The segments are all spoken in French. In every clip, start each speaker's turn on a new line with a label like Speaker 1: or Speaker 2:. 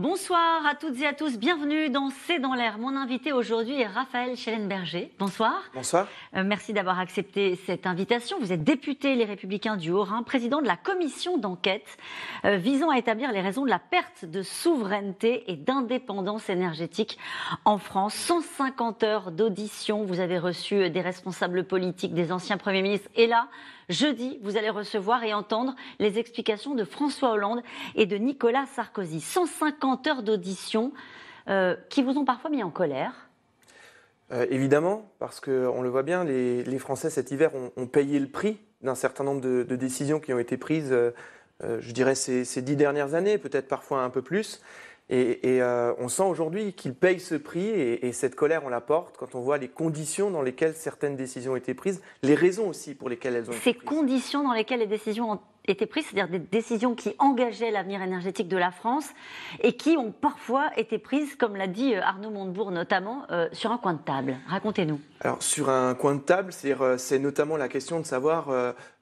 Speaker 1: Bonsoir à toutes et à tous, bienvenue dans C'est dans l'air. Mon invité aujourd'hui est Raphaël Schellenberger. Bonsoir.
Speaker 2: Bonsoir.
Speaker 1: Euh, merci d'avoir accepté cette invitation. Vous êtes député Les Républicains du Haut-Rhin, président de la commission d'enquête euh, visant à établir les raisons de la perte de souveraineté et d'indépendance énergétique en France. 150 heures d'audition, vous avez reçu des responsables politiques, des anciens premiers ministres et là, Jeudi, vous allez recevoir et entendre les explications de François Hollande et de Nicolas Sarkozy. 150 heures d'audition euh, qui vous ont parfois mis en colère.
Speaker 2: Euh, évidemment, parce qu'on le voit bien, les, Français cet hiver ont, payé le prix d'un certain nombre de, décisions qui ont été prises, euh, je dirais, ces, ces dix dernières années, peut-être parfois un peu plus. Et, euh, on sent aujourd'hui qu'ils payent ce prix et, cette colère, on la porte quand on voit les conditions dans lesquelles certaines décisions ont été prises, les raisons aussi pour lesquelles elles ont
Speaker 1: été
Speaker 2: prises.
Speaker 1: Ces conditions dans lesquelles les décisions ont été prises, c'est-à-dire des décisions qui engageaient l'avenir énergétique de la France et qui ont parfois été prises, comme l'a dit euh, Arnaud Montebourg notamment, euh, sur un coin de table. Racontez-nous.
Speaker 2: Alors sur un coin de table, c'est notamment la question de savoir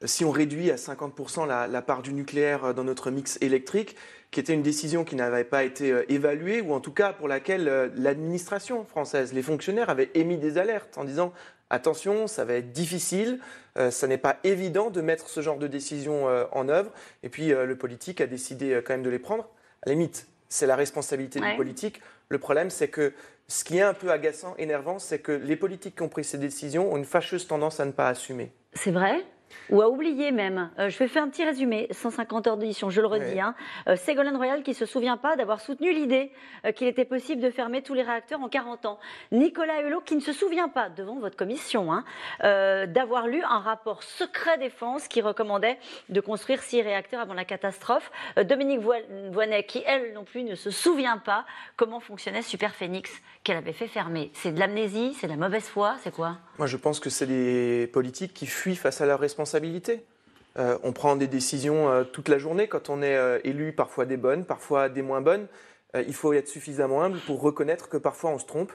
Speaker 2: si on réduit à 50% la, part du nucléaire dans notre mix électrique, qui était une décision qui n'avait pas été euh, évaluée, ou en tout cas pour laquelle euh, l'administration française, les fonctionnaires avaient émis des alertes en disant attention, ça va être difficile, euh, ça n'est pas évident de mettre ce genre de décision en œuvre. Et puis le politique a décidé quand même de les prendre. À la limite, c'est la responsabilité du politique. Le problème, c'est que ce qui est un peu agaçant, énervant, c'est que les politiques qui ont pris ces décisions ont une fâcheuse tendance à ne pas assumer.
Speaker 1: C'est vrai? Ou à oublier même. Euh, je vais faire un petit résumé, 150 heures d'édition, je le redis. Hein. Euh, Ségolène Royal qui ne se souvient pas d'avoir soutenu l'idée euh, qu'il était possible de fermer tous les réacteurs en 40 ans. Nicolas Hulot qui ne se souvient pas, devant votre commission, hein, d'avoir lu un rapport secret défense qui recommandait de construire six réacteurs avant la catastrophe. Dominique Voinet qui, elle non plus, ne se souvient pas comment fonctionnait Superphénix qu'elle avait fait fermer. C'est de l'amnésie, c'est de la mauvaise foi, c'est quoi?
Speaker 2: Moi je pense que c'est des politiques qui fuient face à leurs Euh, on prend des décisions euh, toute la journée quand on est euh, élu, parfois des bonnes, parfois des moins bonnes. il faut être suffisamment humble pour reconnaître que parfois on se trompe.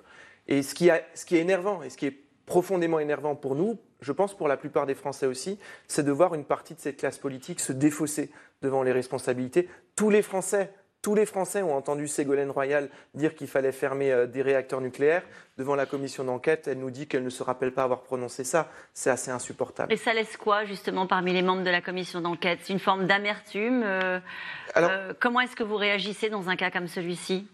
Speaker 2: Et ce qui, ce qui est énervant et ce qui est profondément énervant pour nous, je pense pour la plupart des Français aussi, c'est de voir une partie de cette classe politique se défausser devant les responsabilités. Tous les Français tous les Français ont entendu Ségolène Royal dire qu'il fallait fermer euh, des réacteurs nucléaires. Devant la commission d'enquête, elle nous dit qu'elle ne se rappelle pas avoir prononcé ça. C'est assez insupportable.
Speaker 1: Et ça laisse quoi, justement, parmi les membres de la commission d'enquête? Une forme d'amertume euh, euh, Comment est-ce que vous réagissez dans un cas comme celui-ci?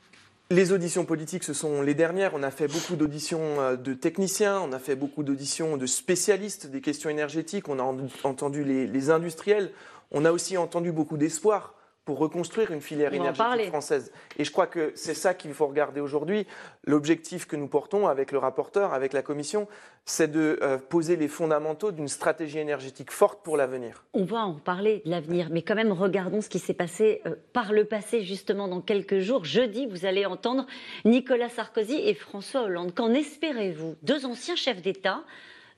Speaker 2: Les auditions politiques, ce sont les dernières. On a fait beaucoup d'auditions de techniciens, on a fait beaucoup d'auditions de spécialistes des questions énergétiques, on a entendu les, les industriels, on a aussi entendu beaucoup d'espoir pour reconstruire une filière énergétique française. Et je crois que c'est ça qu'il faut regarder aujourd'hui. L'objectif que nous portons avec le rapporteur, avec la Commission, c'est de euh, poser les fondamentaux d'une stratégie énergétique forte pour l'avenir.
Speaker 1: On va en parler de l'avenir, mais quand même regardons ce qui s'est passé euh, par le passé, justement dans quelques jours. Jeudi, vous allez entendre Nicolas Sarkozy et François Hollande. Qu'en espérez-vous Deux anciens chefs d'État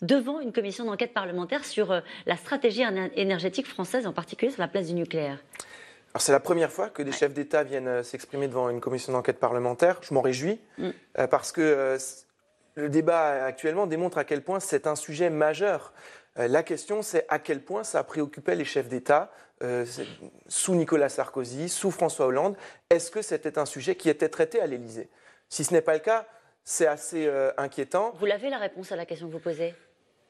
Speaker 1: devant une commission d'enquête parlementaire sur euh, la stratégie énergétique française, en particulier sur la place du nucléaire
Speaker 2: c'est la première fois que des chefs d'État viennent euh, s'exprimer devant une commission d'enquête parlementaire. Je m'en réjouis mm. euh, parce que euh, le débat actuellement démontre à quel point c'est un sujet majeur. la question, c'est à quel point ça préoccupait les chefs d'État sous Nicolas Sarkozy, sous François Hollande. Est-ce que c'était un sujet qui était traité à l'Élysée? Si ce n'est pas le cas, c'est assez inquiétant.
Speaker 1: Vous l'avez la réponse à la question que vous posez?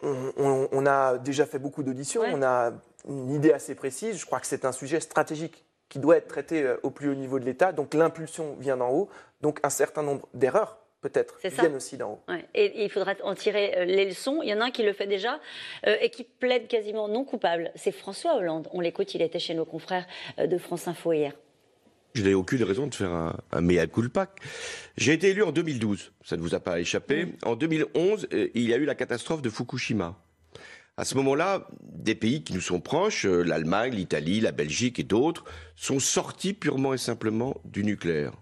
Speaker 2: On, a déjà fait beaucoup d'auditions, on a une idée assez précise. Je crois que c'est un sujet stratégique qui doit être traité euh, au plus haut niveau de l'État. Donc l'impulsion vient d'en haut. Donc un certain nombre d'erreurs peut-être viennent aussi d'en haut.
Speaker 1: Et il faudra en tirer euh, les leçons. Il y en a un qui le fait déjà euh, et qui plaide quasiment non coupable. C'est François Hollande. On l'écoute, il était chez nos confrères de France Info hier.
Speaker 3: Je n'ai aucune raison de faire un, un mea culpa. J'ai été élu en 2012, ça ne vous a pas échappé. En 2011, il y a eu la catastrophe de Fukushima. À ce moment-là, des pays qui nous sont proches, euh, l'Allemagne, l'Italie, la Belgique et d'autres, sont sortis purement et simplement du nucléaire.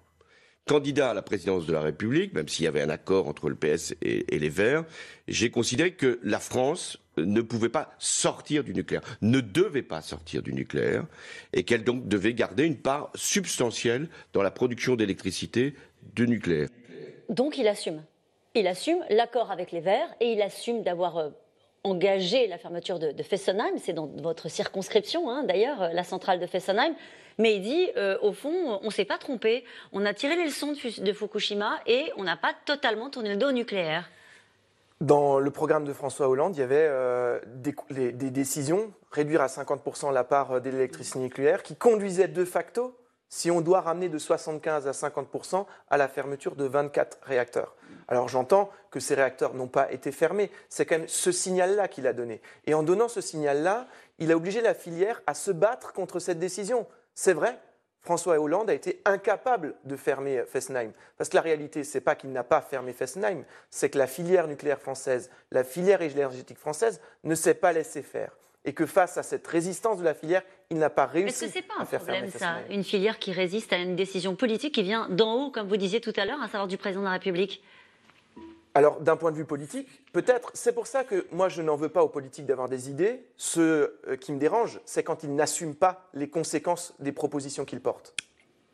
Speaker 3: candidat à la présidence de la République, même s'il y avait un accord entre le PS et, les Verts, j'ai considéré que la France ne pouvait pas sortir du nucléaire, ne devait pas sortir du nucléaire, et qu'elle donc devait garder une part substantielle dans la production d'électricité de nucléaire.
Speaker 1: Donc il assume. Il assume l'accord avec les Verts et il assume d'avoir euh, engagé la fermeture de, Fessenheim. C'est dans votre circonscription, hein, d'ailleurs, euh, la centrale de Fessenheim. Mais il dit, euh, au fond, on ne s'est pas trompé. On a tiré les leçons de, Fukushima et on n'a pas totalement tourné le dos au nucléaire.
Speaker 2: Dans le programme de François Hollande, il y avait euh, des, des, décisions, réduire à 50% la part euh, de l'électricité nucléaire, qui conduisaient de facto, si on doit ramener de 75 à 50%, à la fermeture de 24 réacteurs. Alors j'entends que ces réacteurs n'ont pas été fermés, c'est quand même ce signal-là qu'il a donné. Et en donnant ce signal-là, il a obligé la filière à se battre contre cette décision. C'est vrai, François Hollande a été incapable de fermer Fessenheim. Parce que la réalité, ce n'est pas qu'il n'a pas fermé Fessenheim, c'est que la filière nucléaire française, la filière énergétique française ne s'est pas laissée faire. Et que face à cette résistance de la filière, il n'a pas réussi
Speaker 1: Est-ce que c'est pas
Speaker 2: à
Speaker 1: un
Speaker 2: faire
Speaker 1: problème, ça
Speaker 2: Fessenheim.
Speaker 1: Une filière qui résiste à une décision politique qui vient d'en haut, comme vous disiez tout à l'heure, à savoir du président de la République?
Speaker 2: Alors, d'un point de vue politique, peut-être, c'est pour ça que moi, je n'en veux pas aux politiques d'avoir des idées. Ce euh, qui me dérange, c'est quand ils n'assument pas les conséquences des propositions qu'ils portent.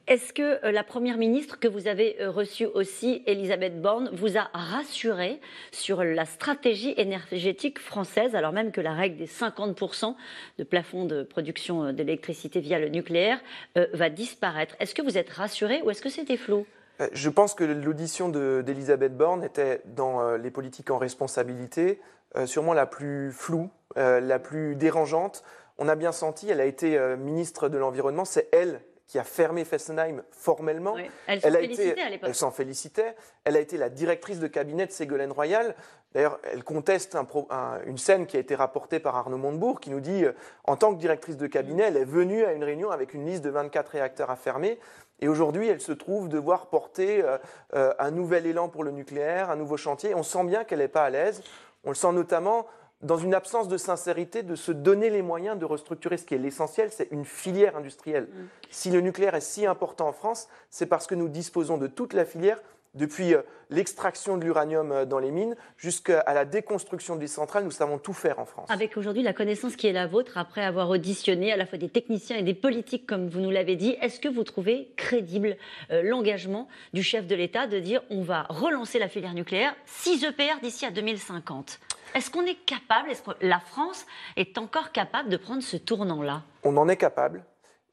Speaker 1: Est-ce que euh, la Première ministre que vous avez euh, reçue aussi, Elisabeth Borne, vous a rassuré sur la stratégie énergétique française, alors même que la règle des 50% de plafond de production d'électricité via le nucléaire va disparaître? Est-ce que vous êtes rassuré ou est-ce que c'était flou
Speaker 2: Je pense que l'audition de- d'Elisabeth Borne était, dans euh, les politiques en responsabilité, euh, sûrement la plus floue, euh, la plus dérangeante. On a bien senti, elle a été euh, ministre de l'Environnement, c'est elle qui a fermé Fessenheim formellement.
Speaker 1: Oui. Elle s'en félicitait
Speaker 2: été-
Speaker 1: à l'époque.
Speaker 2: Elle s'en félicitait. Elle a été la directrice de cabinet de Ségolène Royal. D'ailleurs, elle conteste un pro- un- une scène qui a été rapportée par Arnaud Montebourg qui nous dit, euh, en tant que directrice de cabinet, elle est venue à une réunion avec une liste de 24 réacteurs à fermer. Et aujourd'hui, elle se trouve devoir porter euh, euh, un nouvel élan pour le nucléaire, un nouveau chantier. On sent bien qu'elle n'est pas à l'aise. On le sent notamment dans une absence de sincérité de se donner les moyens de restructurer ce qui est l'essentiel, c'est une filière industrielle. Si le nucléaire est si important en France, c'est parce que nous disposons de toute la filière, depuis euh, l'extraction de l'uranium euh, dans les mines jusqu'à la déconstruction des centrales, nous savons tout faire en France.
Speaker 1: Avec aujourd'hui la connaissance qui est la vôtre, après avoir auditionné à la fois des techniciens et des politiques, comme vous nous l'avez dit, est-ce que vous trouvez crédible euh, l'engagement du chef de l'État de dire on va relancer la filière nucléaire 6 EPR d'ici à 2050 Est-ce qu'on est capable, est-ce que la France est encore capable de prendre ce tournant-là?
Speaker 2: On en est capable.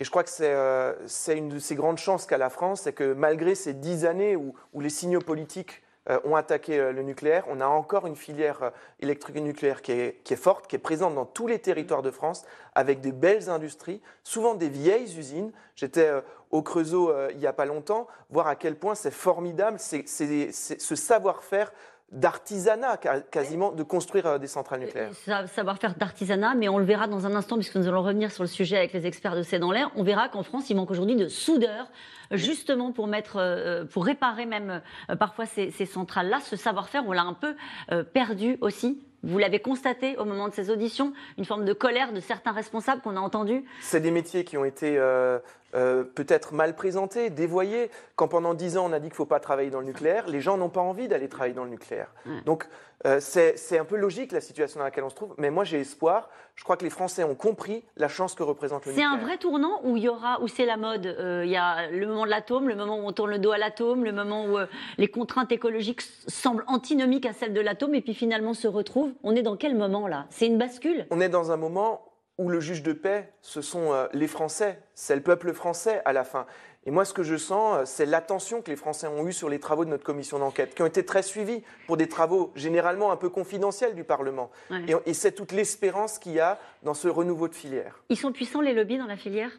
Speaker 2: Et je crois que c'est euh, c'est une de ces grandes chances qu'a la France, c'est que malgré ces dix années où, les signaux politiques euh, ont attaqué euh, le nucléaire, on a encore une filière électrique nucléaire qui est, forte, qui est présente dans tous les territoires de France, avec des belles industries, souvent des vieilles usines. J'étais au Creusot il n'y a pas longtemps, voir à quel point c'est formidable, c'est ce savoir-faire d'artisanat quasiment de construire euh, des centrales nucléaires.
Speaker 1: Sa- Savoir-faire d'artisanat, mais on le verra dans un instant, puisque nous allons revenir sur le sujet avec les experts de C'est dans l'air. On verra qu'en France, il manque aujourd'hui de soudeurs, justement pour mettre, euh, pour réparer même euh, parfois ces, ces centrales-là. Ce savoir-faire, on l'a un peu euh, perdu aussi. Vous l'avez constaté au moment de ces auditions, une forme de colère de certains responsables qu'on a entendus.
Speaker 2: C'est des métiers qui ont été euh, euh, peut-être mal présentés, dévoyés. Quand pendant dix ans on a dit qu'il ne faut pas travailler dans le nucléaire, les gens n'ont pas envie d'aller travailler dans le nucléaire. Donc euh, c'est c'est un peu logique la situation dans laquelle on se trouve, mais moi j'ai espoir. Je crois que les Français ont compris la chance que représente le
Speaker 1: C'est
Speaker 2: nucléaire.
Speaker 1: un vrai tournant où il y aura, où c'est la mode. Euh, Il y a le moment de l'atome, le moment où on tourne le dos à l'atome, le moment où euh, les contraintes écologiques semblent antinomiques à celles de l'atome, et puis finalement se retrouvent. On est dans quel moment là? C'est une bascule?
Speaker 2: On est dans un moment où le juge de paix, ce sont euh, les Français, c'est le peuple français à la fin. Et moi, ce que je sens, euh, c'est l'attention que les Français ont eue sur les travaux de notre commission d'enquête, qui ont été très suivis pour des travaux généralement un peu confidentiels du Parlement.
Speaker 1: Ouais.
Speaker 2: Et, et c'est toute l'espérance qu'il y a dans ce renouveau de filière.
Speaker 1: Ils sont puissants les lobbies dans la filière?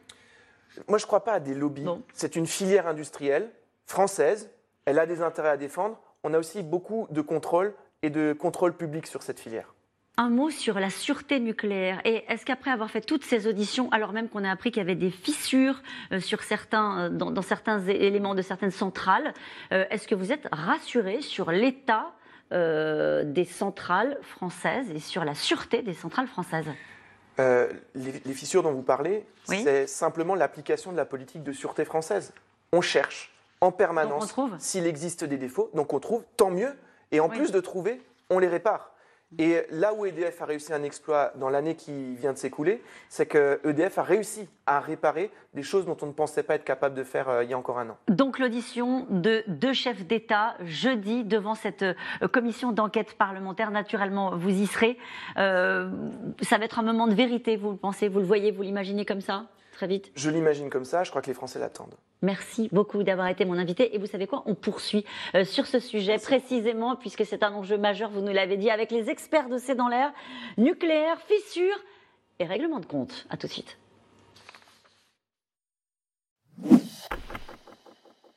Speaker 2: Moi, je ne crois pas à des lobbies. C'est une filière industrielle française. Elle a des intérêts à défendre. On a aussi beaucoup de contrôle et de contrôle public sur cette filière.
Speaker 1: Un mot sur la sûreté nucléaire. Et est-ce qu'après avoir fait toutes ces auditions, alors même qu'on a appris qu'il y avait des fissures euh, sur certains, euh, dans, dans certains éléments de certaines centrales, euh, est-ce que vous êtes rassuré sur l'état euh, des centrales françaises et sur la sûreté des centrales françaises?
Speaker 2: Euh, les, les fissures dont vous parlez,
Speaker 1: Oui.
Speaker 2: c'est simplement l'application de la politique de sûreté française. On cherche en permanence s'il existe des défauts. Donc on trouve, tant mieux. Et en plus de trouver, on les répare. Et là où EDF a réussi un exploit dans l'année qui vient de s'écouler, c'est que EDF a réussi à réparer des choses dont on ne pensait pas être capable de faire euh, il y a encore un an.
Speaker 1: Donc l'audition de deux chefs d'État jeudi devant cette euh, commission d'enquête parlementaire, naturellement, vous y serez. Euh, ça va être un moment de vérité, vous le pensez, vous le voyez, vous l'imaginez comme ça très vite?
Speaker 2: Je l'imagine comme ça, je crois que les Français l'attendent.
Speaker 1: Merci beaucoup d'avoir été mon invité. Et vous savez quoi? On poursuit euh, sur ce sujet précisément, puisque c'est un enjeu majeur, vous nous l'avez dit, avec les experts de C'est dans l'air, nucléaire, fissures et règlement de compte. A tout de suite.